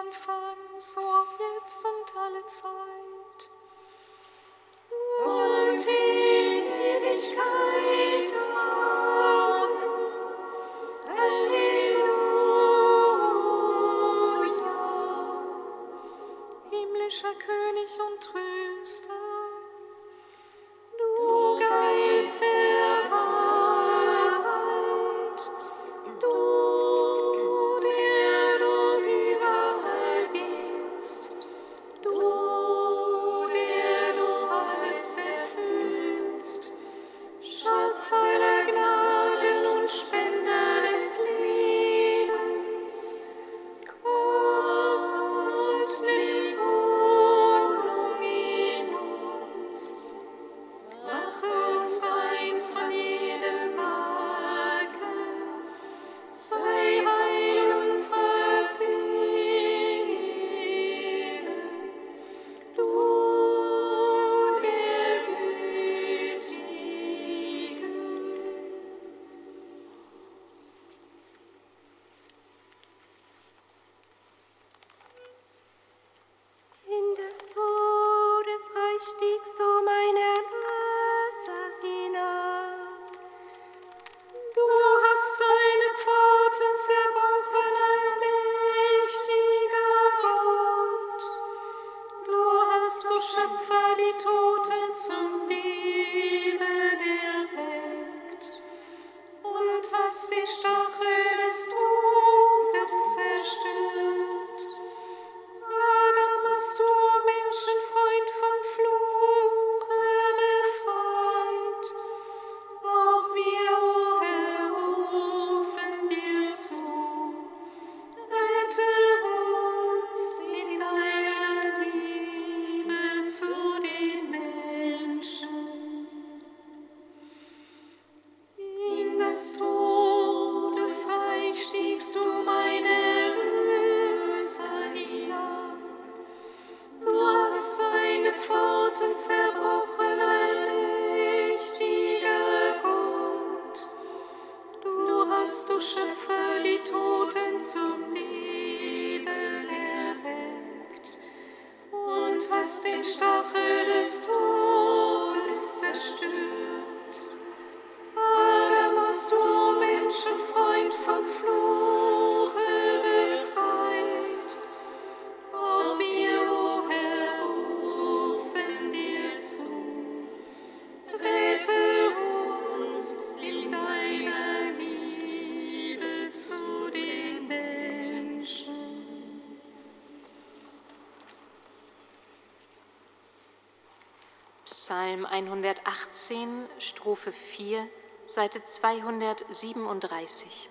Anfang, so auch jetzt und alle Zeit. 118, Strophe 4, Seite 237.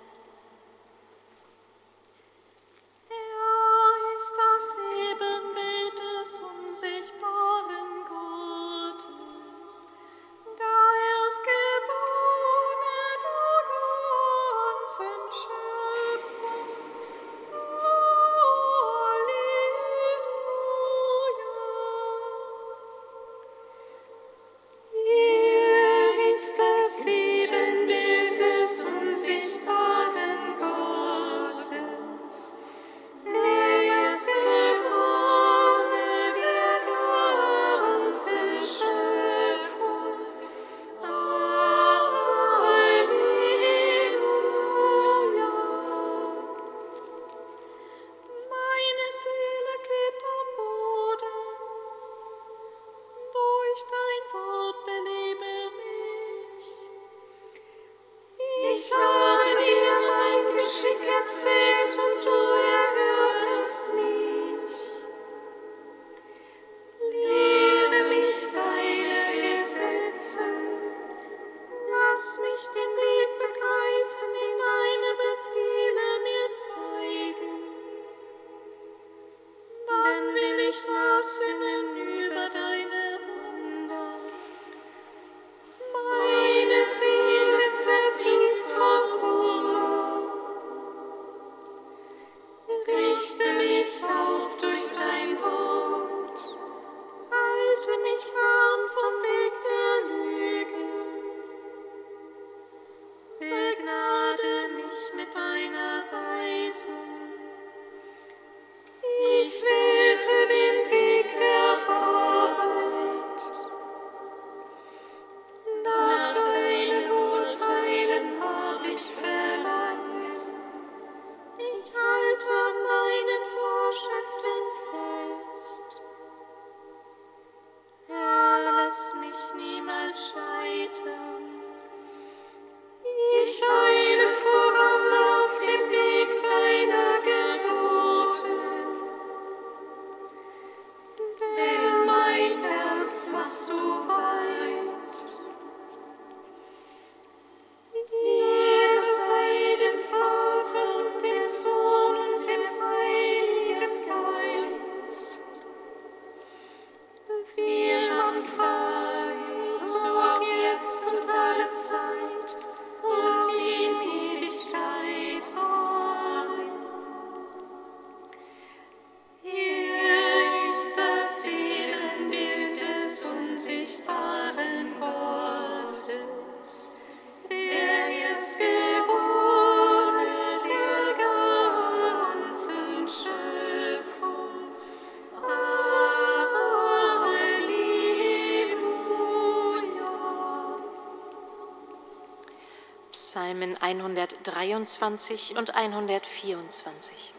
Psalmen 123 und 124.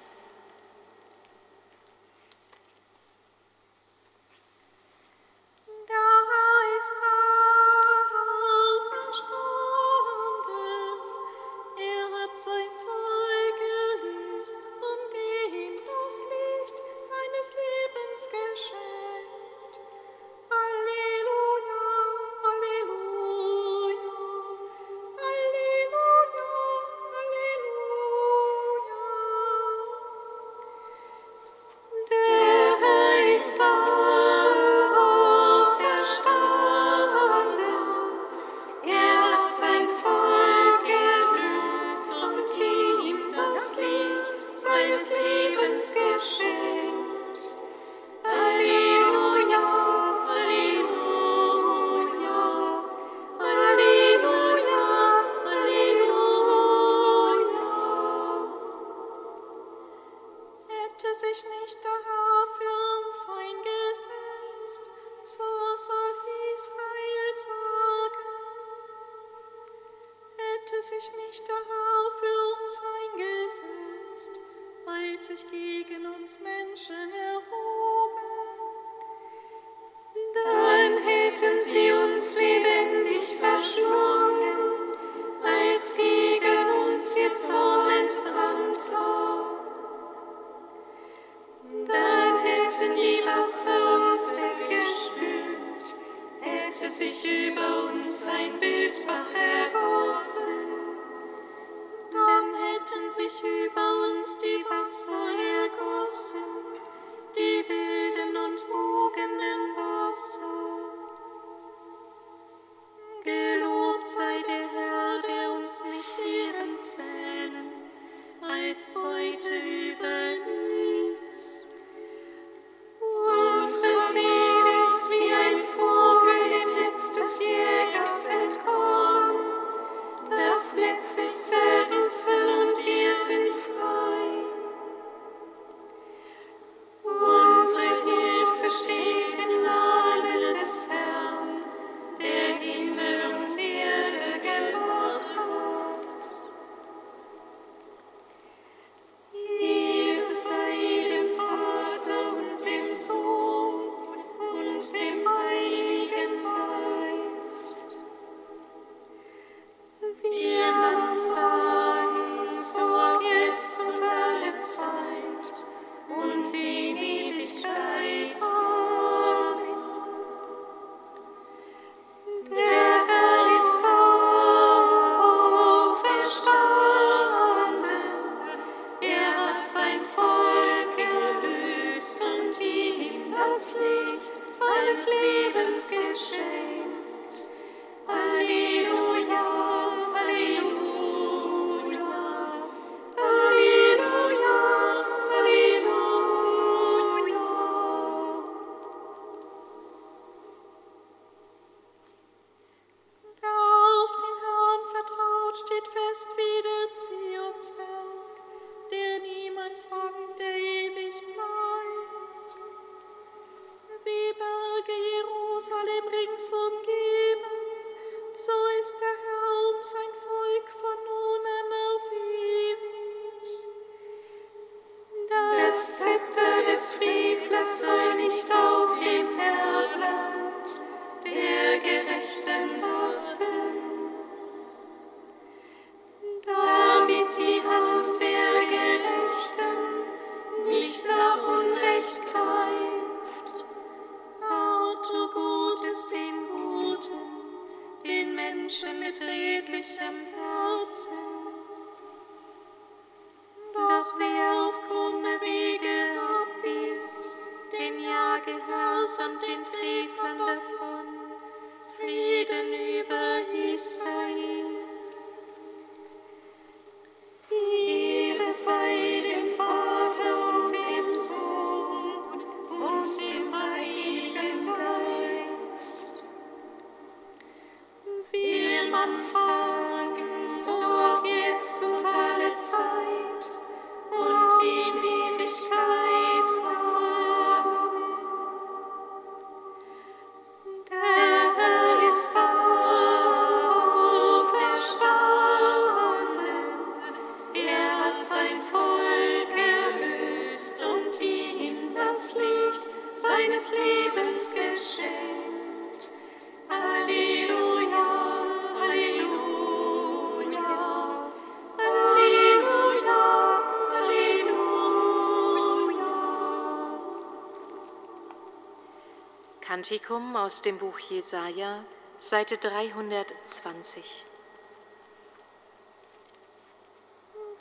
Kantikum aus dem Buch Jesaja, Seite 320.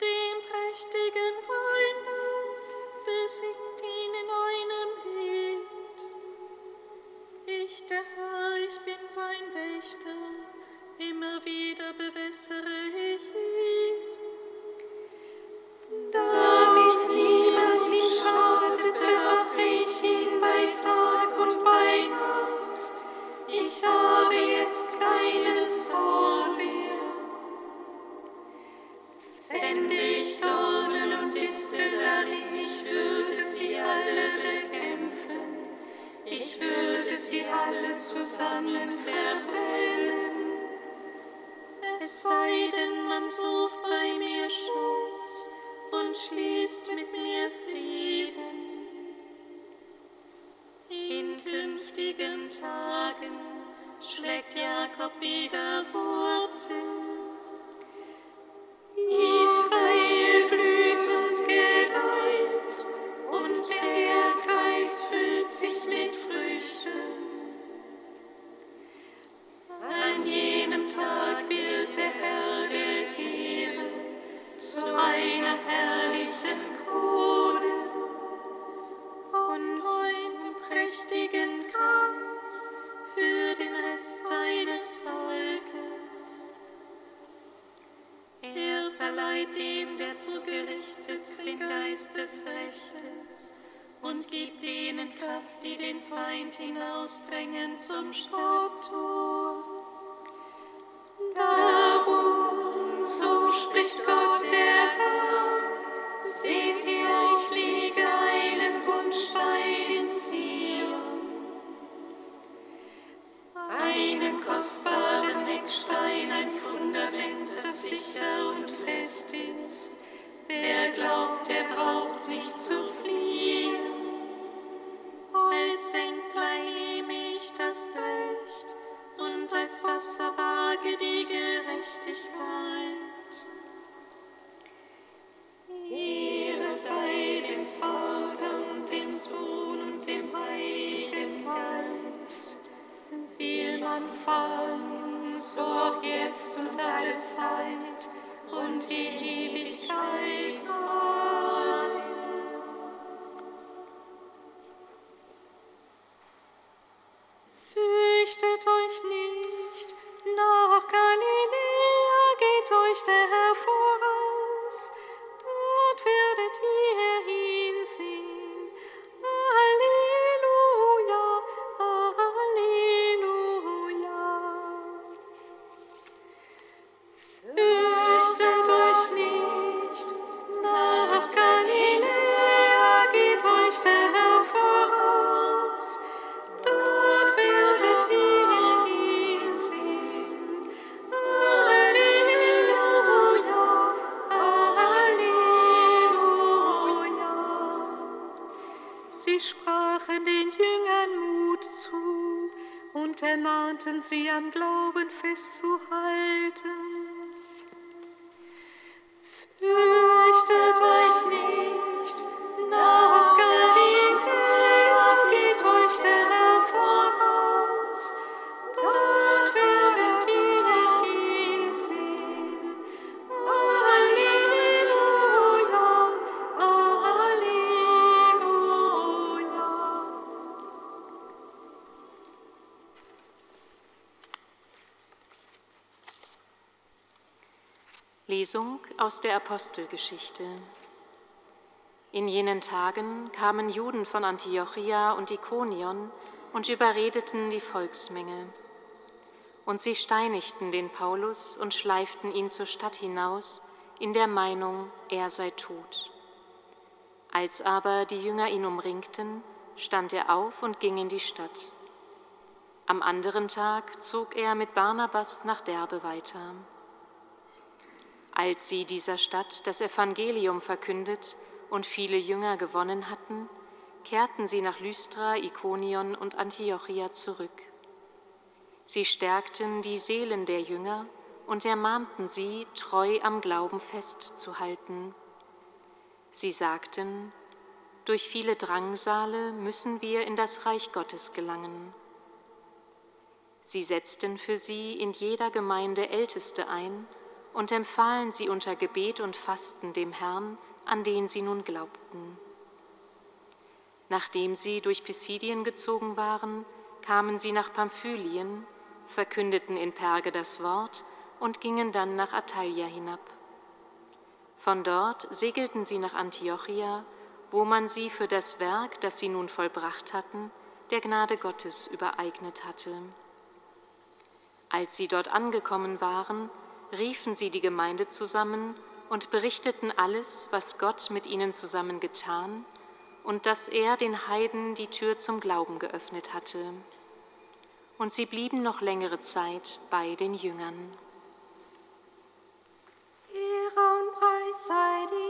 Dem prächtigen Weinbau besingt ihn in einem Lied. Ich, der Tagen schlägt Jakob wieder Wurzeln. und gib denen Kraft, die den Feind hinausdrängen zum Stadttor. Anfang, so auch jetzt und alle Zeit und die Ewigkeit. Amen. sie am Glauben festzuhalten. Lesung aus der Apostelgeschichte. In jenen Tagen kamen Juden von Antiochia und Ikonion und überredeten die Volksmenge. Und sie steinigten den Paulus und schleiften ihn zur Stadt hinaus, in der Meinung, er sei tot. Als aber die Jünger ihn umringten, stand er auf und ging in die Stadt. Am anderen Tag zog er mit Barnabas nach Derbe weiter. Als sie dieser Stadt das Evangelium verkündet und viele Jünger gewonnen hatten, kehrten sie nach Lystra, Ikonion und Antiochia zurück. Sie stärkten die Seelen der Jünger und ermahnten sie, treu am Glauben festzuhalten. Sie sagten, durch viele Drangsale müssen wir in das Reich Gottes gelangen. Sie setzten für sie in jeder Gemeinde Älteste ein und empfahlen sie unter Gebet und Fasten dem Herrn, an den sie nun glaubten. Nachdem sie durch Pisidien gezogen waren, kamen sie nach Pamphylien, verkündeten in Perge das Wort und gingen dann nach Attalia hinab. Von dort segelten sie nach Antiochia, wo man sie für das Werk, das sie nun vollbracht hatten, der Gnade Gottes übereignet hatte. Als sie dort angekommen waren, riefen sie die Gemeinde zusammen und berichteten alles, was Gott mit ihnen zusammen getan und dass er den Heiden die Tür zum Glauben geöffnet hatte. Und sie blieben noch längere Zeit bei den Jüngern. Ehre und Preis sei dir,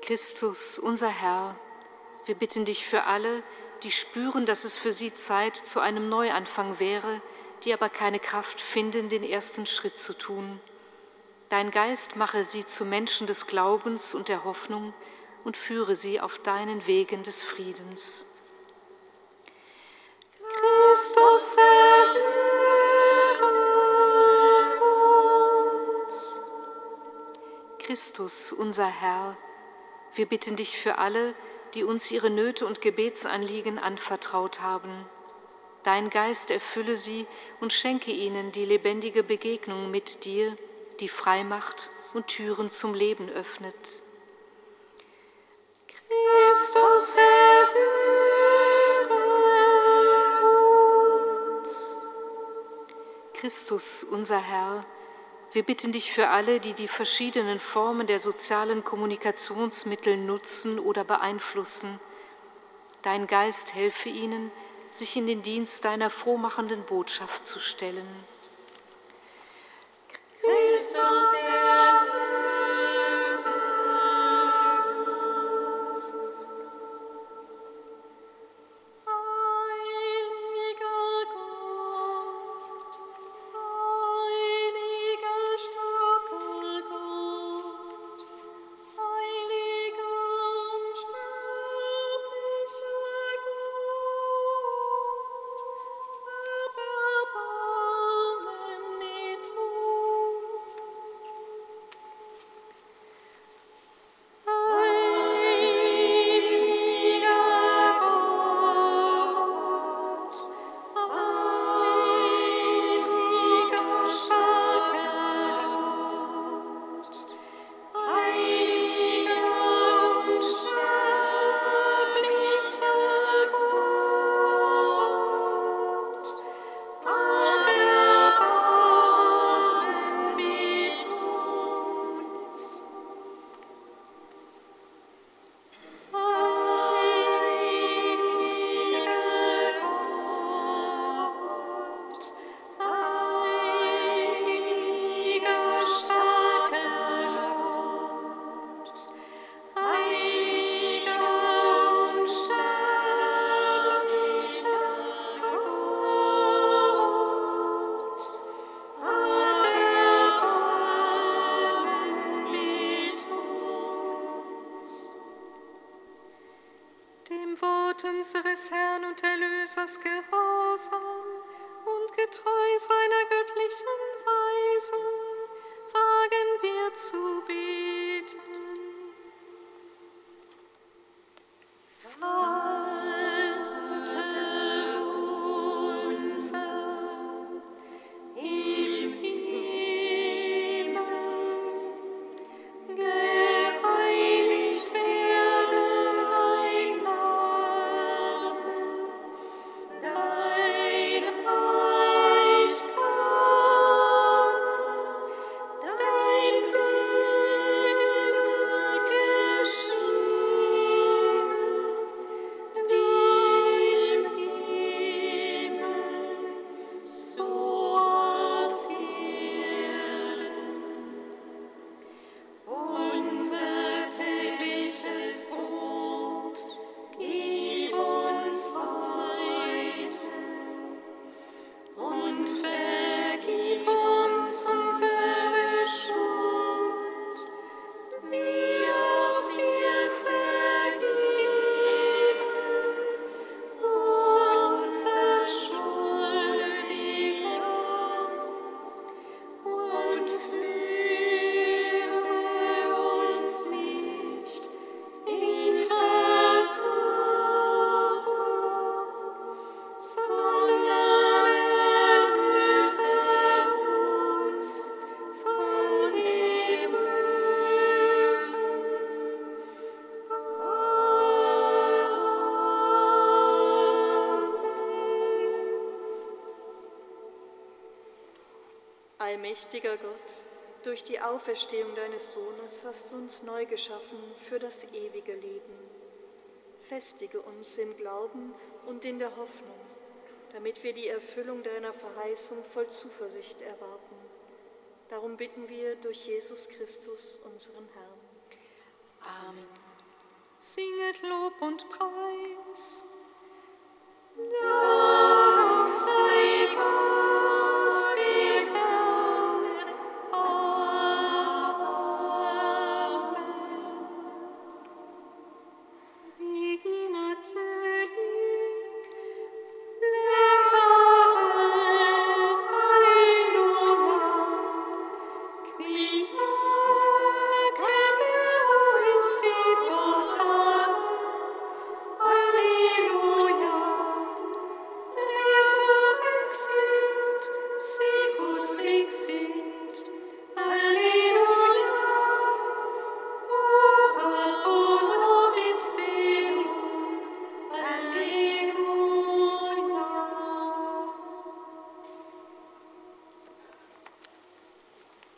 Christus unser Herr, wir bitten dich für alle, die spüren, dass es für sie Zeit zu einem Neuanfang wäre, die aber keine Kraft finden, den ersten Schritt zu tun. Dein Geist mache sie zu Menschen des Glaubens und der Hoffnung und führe sie auf deinen Wegen des Friedens. Christus uns. Christus, unser Herr, wir bitten dich für alle, die uns ihre Nöte und Gebetsanliegen anvertraut haben. Dein Geist erfülle sie und schenke ihnen die lebendige Begegnung mit dir, die frei macht und Türen zum Leben öffnet. Christus erhöre uns. Christus, unser Herr, wir bitten dich für alle, die die verschiedenen Formen der sozialen Kommunikationsmittel nutzen oder beeinflussen. Dein Geist helfe ihnen, sich in den Dienst deiner frohmachenden Botschaft zu stellen. Christus unseres Herrn und Erlösers gehorsam Allmächtiger Gott, durch die Auferstehung deines Sohnes hast du uns neu geschaffen für das ewige Leben. Festige uns im Glauben und in der Hoffnung, damit wir die Erfüllung deiner Verheißung voll Zuversicht erwarten. Darum bitten wir durch Jesus Christus, unseren Herrn. Amen. Singet Lob und Preis. Dank.